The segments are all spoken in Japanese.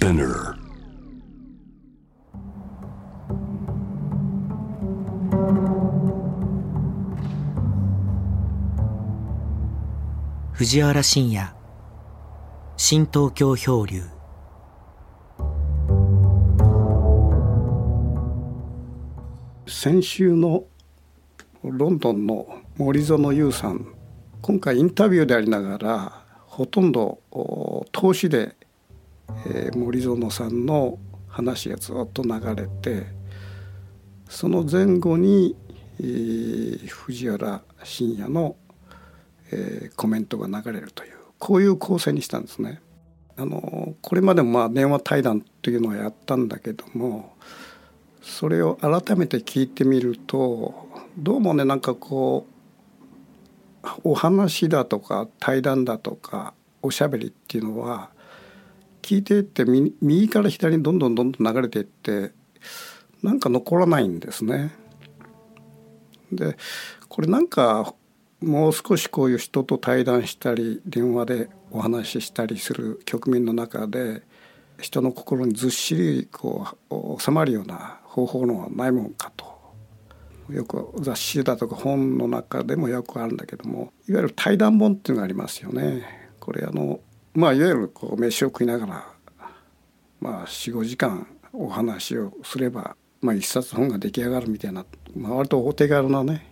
Spinner. 藤原信也新東京漂流先週のロンドンの森園優さん今回インタビューでありながらほとんど投資で、えー、森園さんの話がずっと流れてその前後に、えー、藤原信也の、えー、コメントが流れるというこういう構成にしたんですね。あのこれまでもまあ電話対談というのはやったんだけどもそれを改めて聞いてみるとどうもねなんかこうお話だとか対談だとかおしゃべりっていうのは聞いてって右から左にどんどんどんどん流れていってなんか残らないんですね。でこれなんかもう少しこういう人と対談したり電話でお話ししたりする局面の中で人の心にずっしりこう収まるような方法のはないもんかとよく雑誌だとか本の中でもよくあるんだけどもいわゆる対談本っていうのがありますよね。これあのまあいわゆるこう飯を食いながらまあ45時間お話をすれば、まあ、一冊本が出来上がるみたいな、まあ、割とお手軽なね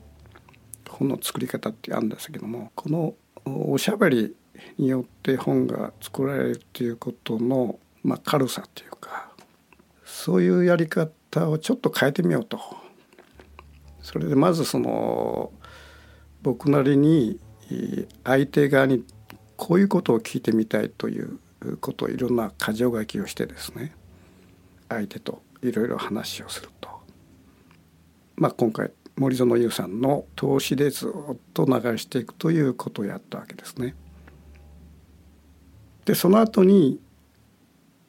本の作り方ってあるんですけどもこのおしゃべりによって本が作られるっていうことの、まあ、軽さというかそういうやり方をちょっと変えてみようと。それでまずその僕なりに相手側にこういうことを聞いてみたいということをいろんな箇条書きをしてですね相手といろいろ話をすると。まあ、今回森園優さんの投資でずっと流していくということをやったわけですね。でその後に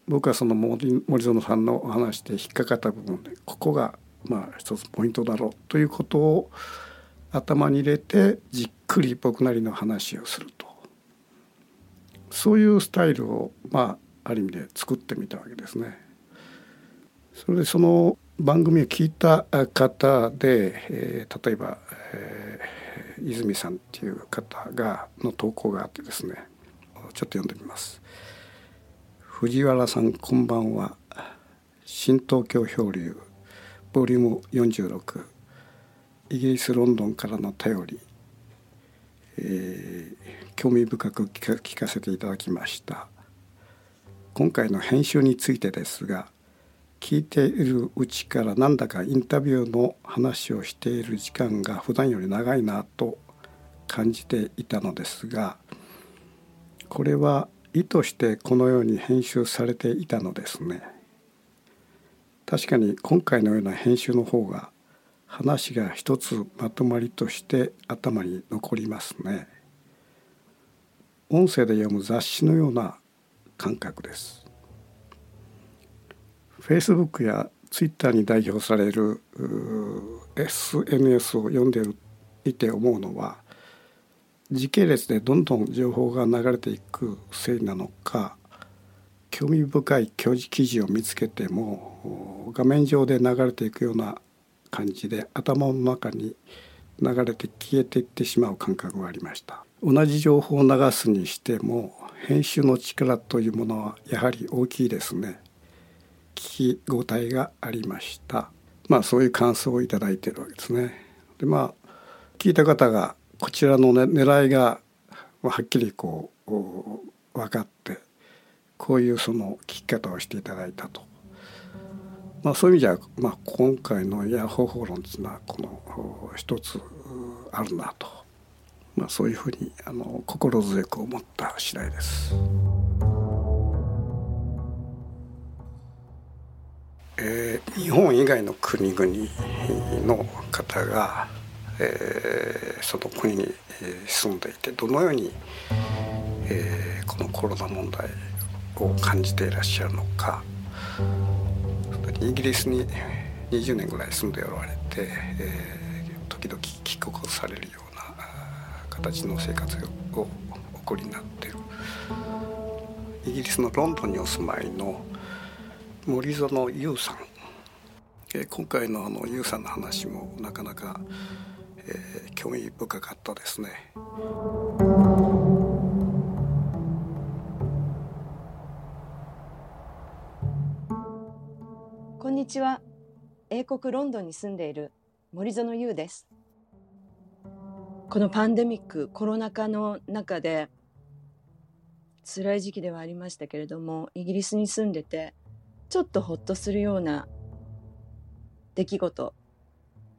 僕はその森森園さんのお話で引っかかった部分でここがまあ一つポイントだろうということを頭に入れてじっくり僕なりの話をするとそういうスタイルをまあある意味で作ってみたわけですね。それでその番組を聞いた方で、えー、例えば、えー、泉さんっていう方がの投稿があってですねちょっと読んでみます。藤原さんこんばんは新東京漂流ボリューム46イギリス・ロンドンからの頼り、えー、興味深く聞かせていただきました今回の編集についてですが聞いているうちからなんだかインタビューの話をしている時間が普段より長いなと感じていたのですがこれは意図してこのように編集されていたのですね。確かに今回のような編集の方が話が一つまとまりとして頭に残りますね。音声で読む雑誌のような感覚です。Facebook や Twitter に代表される SNS を読んでいて思うのは時系列でどんどん情報が流れていくせいなのか興味深い記事を見つけても画面上で流れていくような感じで頭の中に流れて消えていってしまう感覚がありました。同じ情報を流すにしても編集の力というものはやはり大きいですね。聞き応えがありました。まあそういう感想をいただいているわけですね。でまあ聞いた方がこちらの、ね、狙いがはっきりこう分かってこういうその聞き方をしていただいたと。まあ、そういう意味じゃ、まあ、今回のヤホー法論というのはこの一つあるなと、まあ、そういうふうにあの心強く思った次第です。えー、日本以外の国々の方がえー、その国に住んでいてどのように、えー、このコロナ問題を感じていらっしゃるのかイギリスに20年ぐらい住んでおられて、えー、時々帰国されるような形の生活をお送りになっているイギリスのロンドンにお住まいの森園優さん、えー、今回のあの優さんの話もなかなか、えー、興味深かったですね。ちは。英国ロンドンに住んでいる森園優です。このパンデミックコロナ禍の中で辛い時期ではありましたけれどもイギリスに住んでてちょっとほっとするような出来事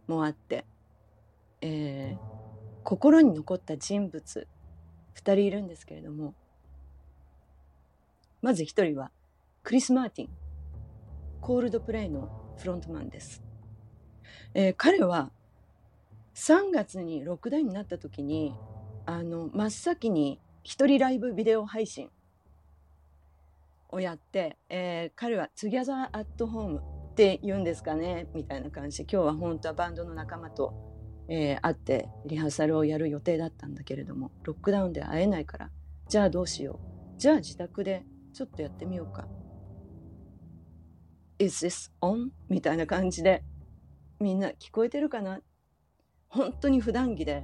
もあって、えー、心に残った人物2人いるんですけれどもまず1人はクリス・マーティンコールドプレイのフロントマンです、えー、彼は3月にロックダウンになった時にあの真っ先に一人ライブビデオ配信をやって、えー、彼は「Together at Home」って言うんですかねみたいな感じで今日は本当はバンドの仲間と、えー、会ってリハーサルをやる予定だったんだけれどもロックダウンで会えないからじゃあどうしようじゃあ自宅でちょっとやってみようか。Is this on? みたいな感じでみんな聞こえてるかな？本当に普段着で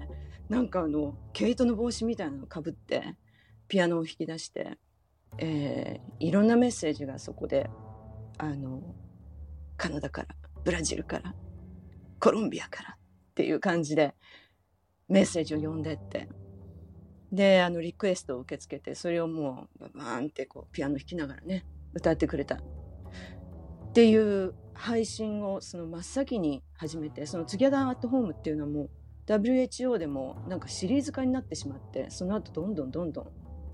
なんかあの毛糸の帽子みたいなのかぶってピアノを弾き出してえー、いろんなメッセージがそこであのカナダからブラジルからコロンビアからっていう感じでメッセージを読んでって。であのリクエストを受け付けてそれをもうババーンってこうピアノ弾きながらね歌ってくれた。っていう配信をその真っ先に始めてその「Together at Home」っていうのはもう WHO でもなんかシリーズ化になってしまってその後どんどんどんどん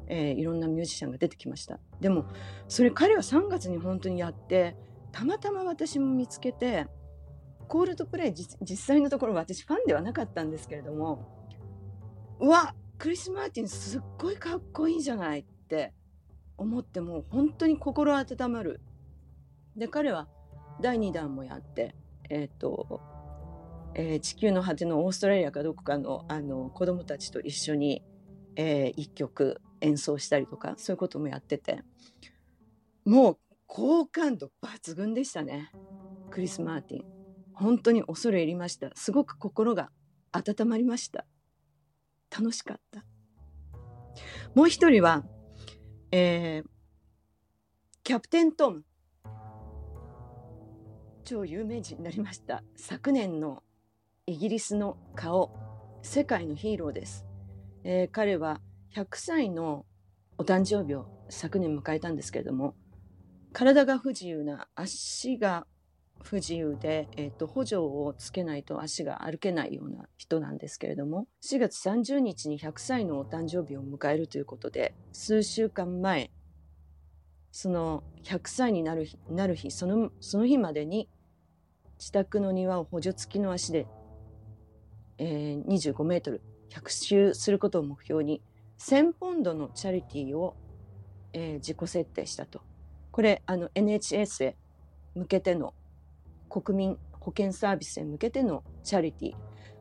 えー、いろんなミュージシャンが出てきました。でもそれ彼は3月に本当にやってたまたま私も見つけてコールドプレイ実際のところ私ファンではなかったんですけれどもうわクリス・マーティンすっごいかっこいいじゃないって思っても本当に心温まるで彼は第2弾もやってえっ、ー、とえー、地球の果てのオーストラリアかどこかのあの子供たちと一緒に、えー、一曲演奏したりとかそういうこともやってて。もう好感度抜群でしたね。クリス・マーティン。本当に恐れ入りました。すごく心が温まりました。楽しかった。もう一人は、えー、キャプテントム。超有名人になりました。昨年のイギリスの顔世界のヒーローです、えー、彼は100歳のお誕生日を昨年迎えたんですけれども体が不自由な足が不自由で、えーと、補助をつけないと足が歩けないような人なんですけれども4月30日に100歳のお誕生日を迎えるということで数週間前その100歳になるなる日そのその日までに自宅の庭を補助付きの足で、えー、25メートル100周することを目標に1000ポンドのチャリティーを、えー、自己設定したと。これあの NHS へ向けての国民保健サービスへ向けてのチャリティー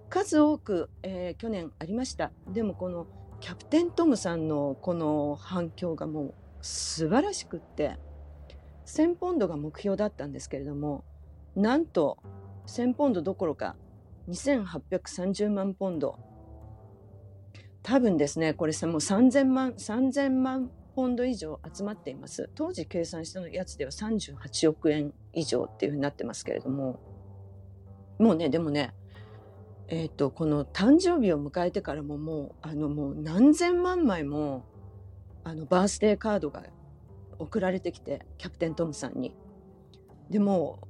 数多く、えー、去年ありましたでもこのキャプテントムさんのこの反響がもう素晴らしくって1000ポンドが目標だったんですけれどもなんと1000ポンドどころか2830万ポンド多分ですね、これさ、もう3000万、3000万ポンド以上集まっています。当時計算したのやつでは38億円以上っていうふうになってますけれども、もうね、でもね、えっ、ー、と、この誕生日を迎えてからももう、あの、もう何千万枚も、あの、バースデーカードが送られてきて、キャプテントムさんに。でも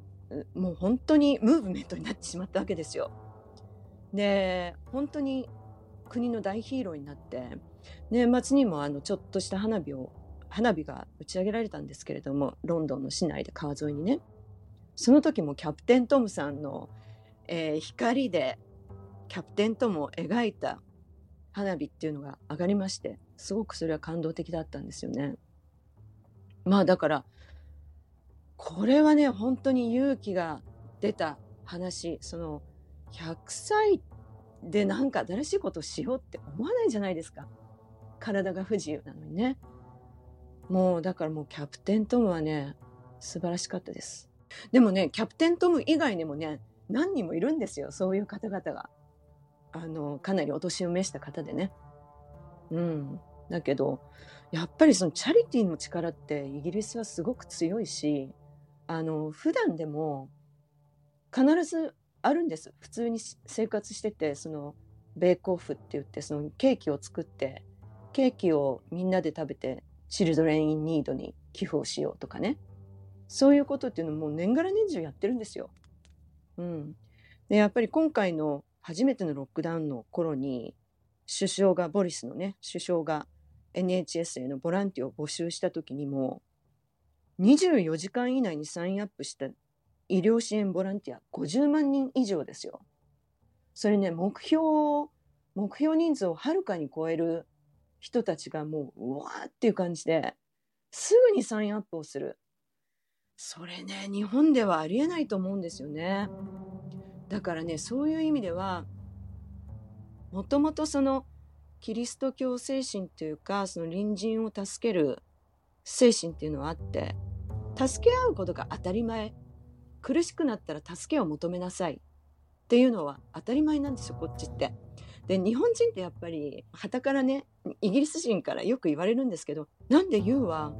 う、もう本当にムーブメントになってしまったわけですよ。で、本当に国の大ヒーローになって年末にもあのちょっとした花火を花火が打ち上げられたんですけれどもロンドンの市内で川沿いにねその時もキャプテントムさんの、えー、光でキャプテントムを描いた花火っていうのが上がりましてすごくそれは感動的だったんですよね。まあだからこれはね本当に勇気が出た話その100歳でなんか新しいことをしようって思わないじゃないですか体が不自由なのにねもうだからもうキャプテントムはね素晴らしかったです。でもね、キャプテントム以外にもね、何人もいるんですよ。そういう方々が。あの、かなりお年を召した方でね。うん。だけど、やっぱりそのチャリティーの力ってイギリスはすごく強いし、あの、普段でも必ずあるんです。普通に生活してて、その、ベーコフって言って、そのケーキを作って、ケーキをみんなで食べて、チルドレン・イン・ニードに寄付をしようとかね。そういうことっていうのもう年がら年中やってるんですよ。うん。で、やっぱり今回の初めてのロックダウンの頃に、首相が、ボリスのね、首相が NHS へのボランティアを募集した時にも、24時間以内にサインアップした医療支援ボランティア50万人以上ですよ。それね、目標、目標人数をはるかに超える人たちがもう、うわーっていう感じで、すぐにサインアップをする。それね、日本ではありえないと思うんですよね。だからね、そういう意味では、もともとその、キリスト教精神というか、その隣人を助ける精神っていうのはあって、助け合うことが当たり前。苦しくなったら助けを求めなさいっていうのは当たり前なんですよ、こっちって。で、日本人ってやっぱり、旗からね、イギリス人からよく言われるんですけど、なんで YOU は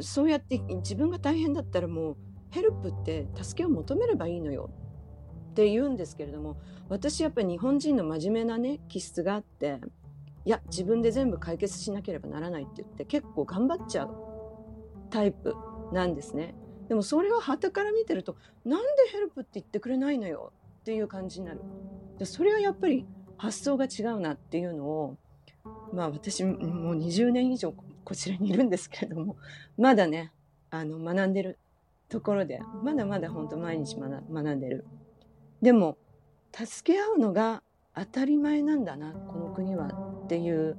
そうやって自分が大変だったらもうヘルプって助けを求めればいいのよって言うんですけれども私やっぱり日本人の真面目なね気質があっていや自分で全部解決しなければならないって言って結構頑張っちゃうタイプなんですね。でもそれを旗から見てるとなんでヘルプって言ってくれないのよっていう感じになる。でそれはやっぱり発想が違うなっていうのをまあ私もう20年以上こちらにいるんですけれどもまだねあの学んでるところでまだまだ本当毎日学んでるでも助け合うのが当たり前なんだなこの国はっていう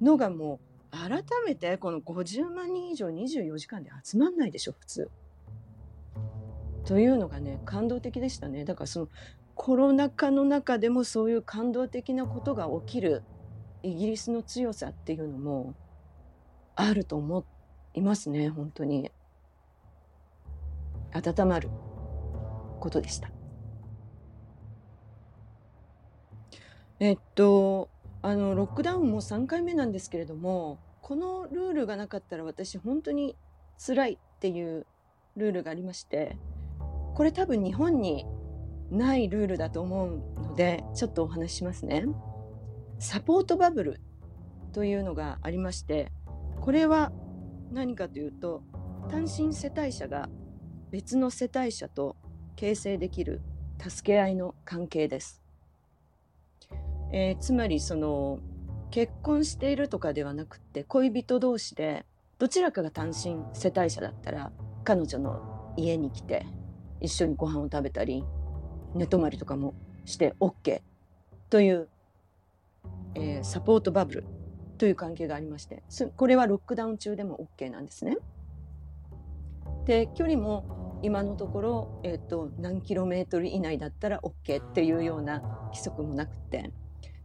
のがもう改めてこの50万人以上24時間で集まんないでしょ普通。というのがね感動的でしたね。だからそのコロナ禍の中でもそういう感動的なことが起きるイギリスの強さっていうのもあると思いますね本当に。温まることでした。えっとあのロックダウンも3回目なんですけれどもこのルールがなかったら私本当に辛いっていうルールがありましてこれ多分日本にないルールだと思うのでちょっとお話ししますね。サポートバブルというのがありましてこれは何かというと単身世帯者が別の世帯者と形成できる助け合いの関係です。えー、つまりその結婚しているとかではなくて恋人同士でどちらかが単身世帯者だったら彼女の家に来て一緒にご飯を食べたり寝泊まりとかもして OK という、えー、サポートバブルという関係がありましてこれはロックダウン中でも OK なんですね。で距離も今のところ、えーと、何キロメートル以内だったら OK っていうような規則もなくて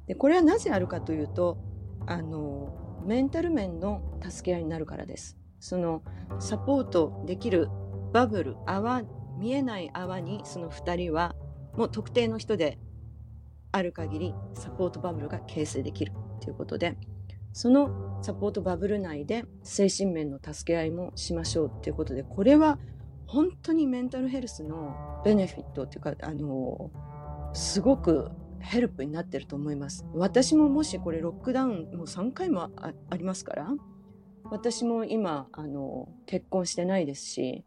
でこれはなぜあるかというとあのメンタル面の助け合いになるからです。そのサポートできるバブル泡見えない泡にその2人はもう特定の人である限りサポートバブルが形成できるということでそのサポートバブル内で精神面の助け合いもしましょうということでこれは本当にメンタルヘルスのベネフィットというかあのすごくヘルプになってると思います私ももしこれロックダウンもう3回もありますから私も今あの結婚してないですし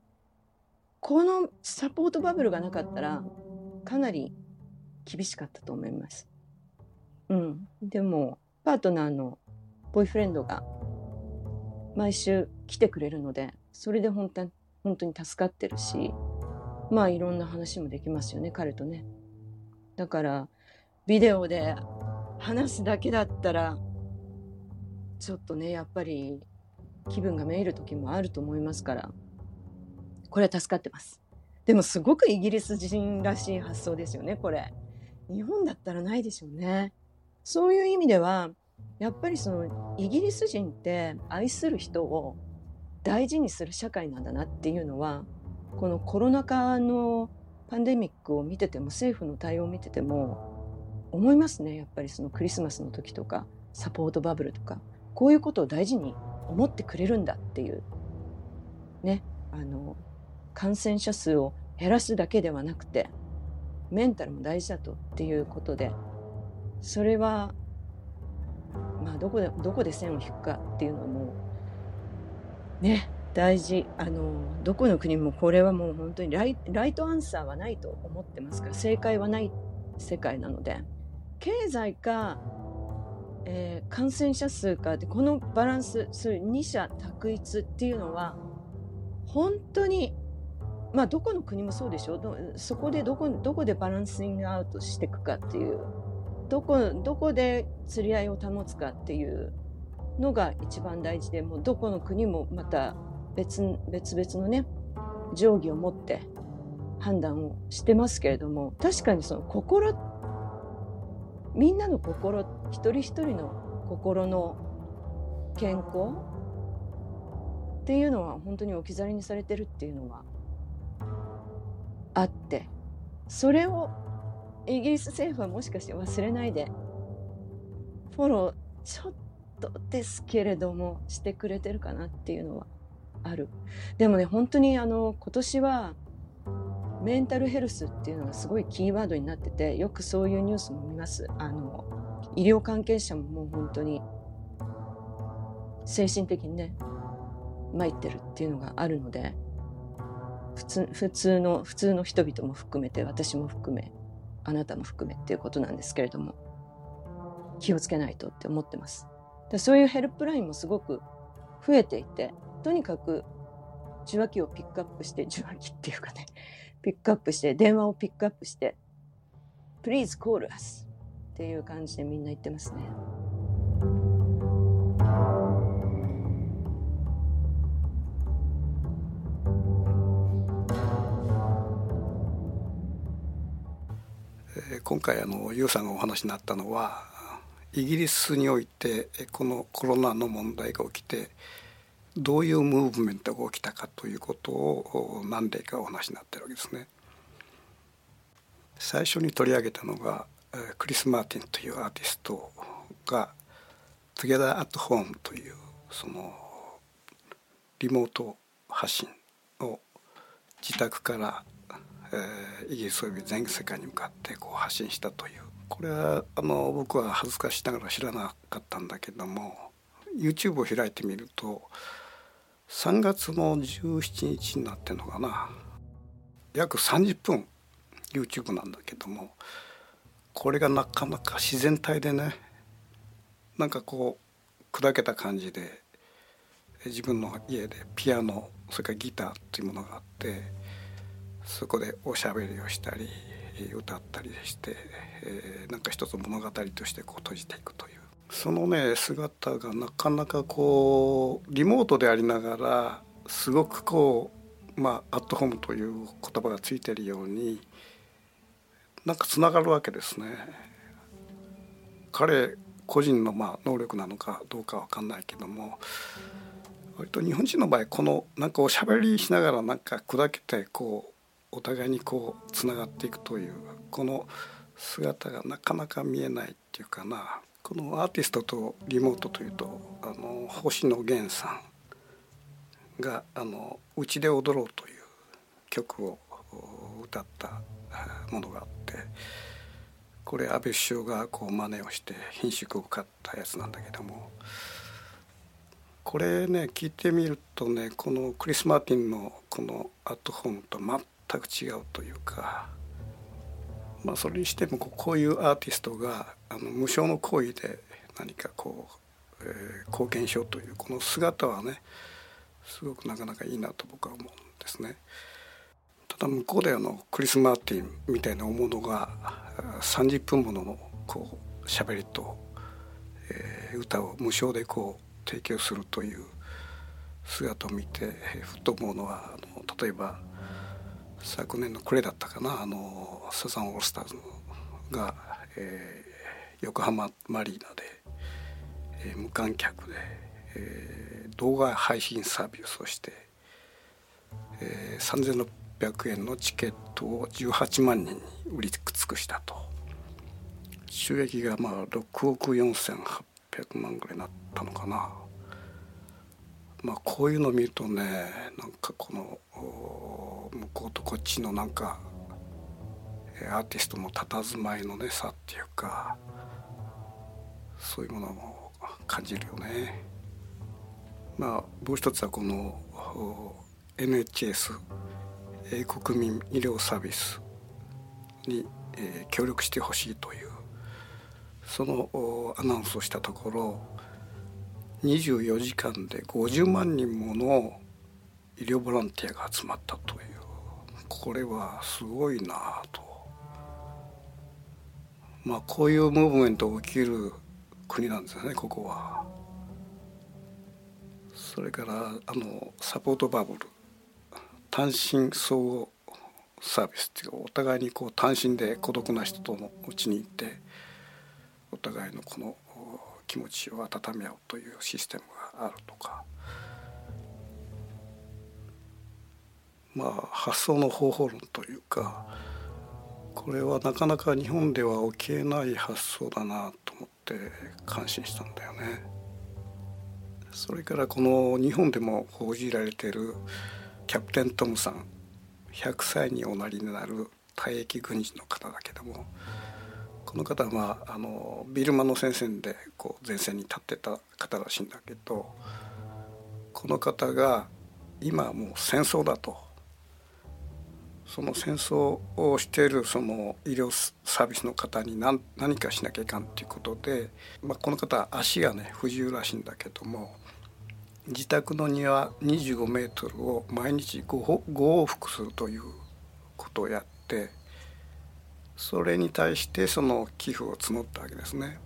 このサポートバブルがなかったらかなり厳しかったと思います。うん。でもパートナーのボイフレンドが毎週来てくれるのでそれで本当本当に助かってるしまあいろんな話もできますよね彼とね。だからビデオで話すだけだったらちょっとねやっぱり気分がめいる時もあると思いますからこれは助かってます。でもすごくイギリス人らしい発想ですよねこれ。日本だったらないでしょうね。そういう意味ではやっぱりそのイギリス人って愛する人を大事にする社会なんだなっていうのはこのコロナ禍のパンデミックを見てても政府の対応を見てても思いますね。やっぱりそのクリスマスの時とかサポートバブルとかこういうことを大事に思ってくれるんだっていう。ね。あの感染者数を減らすだけではなくてメンタルも大事だとっていうことでそれはまあどこでどこで線を引くかっていうのもね大事。あのどこの国もこれはもう本当にライライトアンサーはないと思ってますから正解はない世界なので。経済か、えー、感染者数かでこのバランスそういう二者択一っていうのは本当にまあどこの国もそうでしょ？うそこでどこどこでバランスイングアウトしていくかっていうどこどこで釣り合いを保つかっていうのが一番大事でもうどこの国もまた別別々のね定規を持って判断をしてますけれども確かにその心みんなの心一人一人の心の健康っていうのは本当に置き去りにされてるっていうのはあってそれをイギリス政府はもしかして忘れないでフォローちょっとですけれどもしてくれてるかなっていうのはある。でもね本当にあの今年はメンタルヘルスっていうのがすごいキーワードになっててよくそういうニュースも見ます。あの医療関係者ももう本当に精神的にね参ってるっていうのがあるので普通普通の普通の人々も含めて私も含めあなたも含めっていうことなんですけれども気をつけないとって思ってます。でそういうヘルプラインもすごく増えていてとにかく受話器をピックアップして受話器っていうかねピックアップして電話をピックアップして「Please call us」っていう感じでみんな言ってますね。今回あのユウさんがお話になったのはイギリスにおいてこのコロナの問題が起きてどういうムーブメントが起きたかということを何例かお話になってるわけですね。最初に取り上げたのがクリス・マーティンというアーティストが「Together at Home」というそのリモート発信を自宅から、えー、イギリスおよび全世界に向かってこう発信したというこれはあの僕は恥ずかしながら知らなかったんだけども YouTube を開いてみると3月の17日になってんのかな。約30分 YouTube なんだけどもこれがなかなか自然体でねなんかこう砕けた感じで自分の家でピアノそれからギターっていうものがあってそこでおしゃべりをしたり歌ったりして、えー、なんか一つ物語としてこう閉じていくという。そのね姿がなかなかこうリモートでありながらすごくこうまあアットホームという言葉がついてるようになんかつながるわけですね。彼個人のまあ能力なのかどうかわかんないけども割と日本人の場合このなんかおしゃべりしながらなんか砕けてこうお互いにこうつながっていくというこの姿がなかなか見えないっていうかなこのアーティストとリモートというとあの星野源さんが「あのうちで踊ろう」という曲を歌ったものがあってこれ安倍首相がこう真似をして品種を買ったやつなんだけどもこれね聞いてみるとねこのクリス・マーティンのこの「アットホーム」と全く違うというか。まあ、それにしてもこういうアーティストがあの無償の行為で何かこう、えー、貢献しようというこの姿はねすごくなかなかいいなと僕は思うんですね。ただ向こうであのクリス・マーティンみたいな大物が30分もののこう喋りと、えー、歌を無償でこう提供するという姿を見てふと思うのはあの例えば昨年の暮れだったかなあのサザンオールスターズが、えー、横浜マリーナで、えー、無観客で、えー、動画配信サービスをして、えー、3600円のチケットを18万人に売り尽くしたと収益がまあ6億4800万ぐらいになったのかな。まあ、こういうのを見るとねなんかこの向こうとこっちのなんかアーティストの佇まいのね差っていうかそういうものも感じるよね。まあもう一つはこの NHS 英国民医療サービスに、えー、協力してほしいというそのアナウンスをしたところ24時間で50万人もの医療ボランティアが集まったという。これはすごいなあと。まあこういうムーブメントが起きる国なんですねここは。それからあのサポートバブル。単身相互サービスっていうお互いにこう単身で孤独な人とのうちに行ってお互いのこの気持ちを温め合うというシステムがあるとかまあ発想の方法論というかこれはなかなか日本では起きえない発想だなと思って感心したんだよね。それからこの日本でも報じられているキャプテントムさん100歳におなりになる退役軍人の方だけどもこの方は、まあ、あのビルマの戦線でこう前線に立ってた方らしいんだけどこの方が今もう戦争だと。その戦争をしているその医療サービスの方に何何かしなきゃいかんということで、まあ、この方は足がね不自由らしいんだけども自宅の庭25メートルを毎日 5, 5往復するということをやってそれに対してその寄付を募ったわけですね。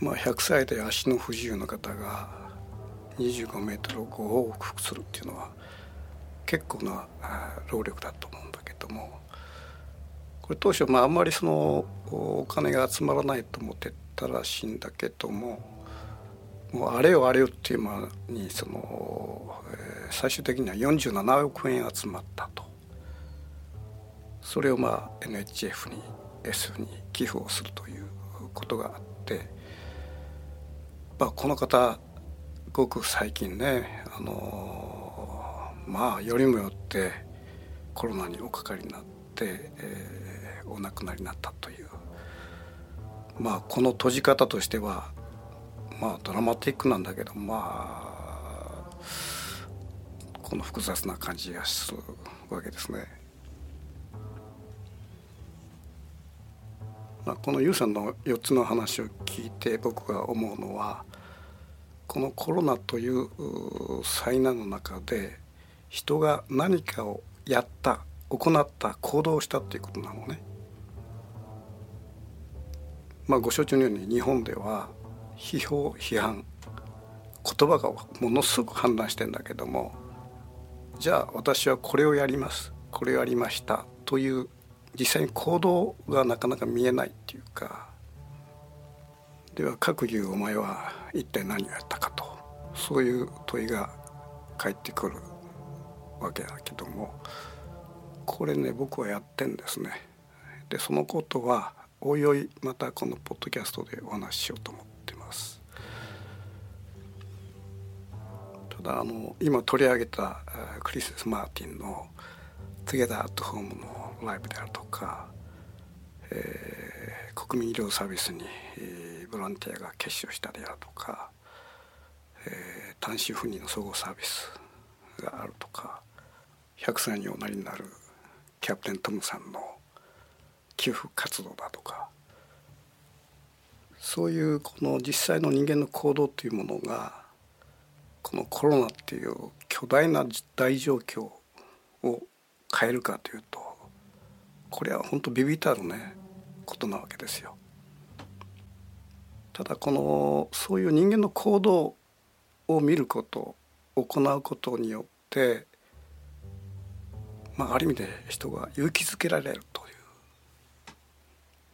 まあ、100歳で足の不自由な方が25メートルを5往復するっていうのは結構な労力だと思うんだけどもこれ当初まああんまりそのお金が集まらないと思ってたらしいんだけどももうあれよあれよっていう間にその、最終的には47億円集まったとそれをまあ NHF に S に寄付をするということがあって、まあ、この方ごく最近ねあのまあよりもよってコロナにおかかりになって、えー、お亡くなりになったというまあこの閉じ方としてはまあドラマティックなんだけどまあこの複雑な感じがするわけですね。まあ、このユウさんの4つの話を聞いて僕が思うのはこのコロナという災難の中で人が何かをやった行った行動したっていうことなのね。まあ、ご承知のように日本では批評批判言葉がものすごく判断してんだけどもじゃあ私はこれをやりますこれをやりましたという実際に行動がなかなか見えないっていうかでは各言うお前は一体何をやったかとそういう問いが返ってくるわけだけどもこれね僕はやってんですね。でそのことはおいおいまたこのポッドキャストでお話ししようと思ってますただあの今取り上げたクリス・マーティンの「トゥゲダー・アット・ホーム」のライブであるとか、えー、国民医療サービスに、えー、ボランティアが結集したであるとか、えー、単身赴任の総合サービスがあるとか100歳におなりになるキャプテントムさんの寄付活動だとかそういうこの実際の人間の行動というものがこのコロナっていう巨大な大状況を変えるかというとこれは本当ビビたるねことなわけですよ。ただこのそういう人間の行動を見ること行うことによってまあある意味で人が勇気づけられるという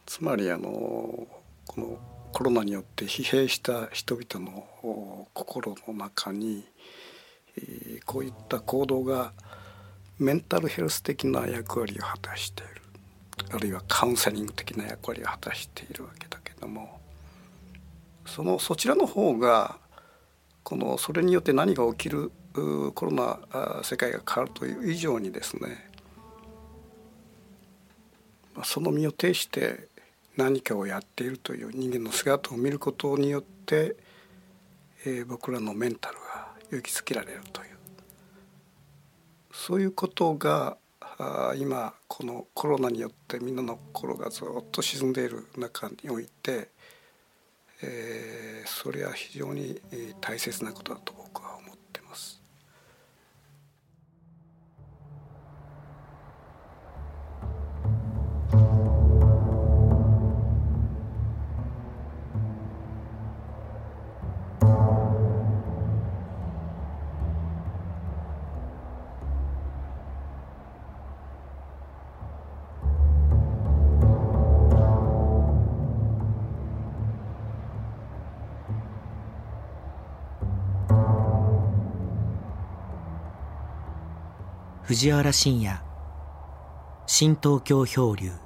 つまりあのこのコロナによって疲弊した人々の心の中にこういった行動がメンタルヘルス的な役割を果たしているあるいはカウンセリング的な役割を果たしているわけだけどもそのそちらの方がこのそれによって何が起きるコロナ世界が変わるという以上にですねその身を挺して何かをやっているという人間の姿を見ることによって、えー、僕らのメンタルが勇気づけられるというそういうことが今このコロナによってみんなの心がずっと沈んでいる中において、えー、それは非常に大切なことだと藤原信也。新東京漂流。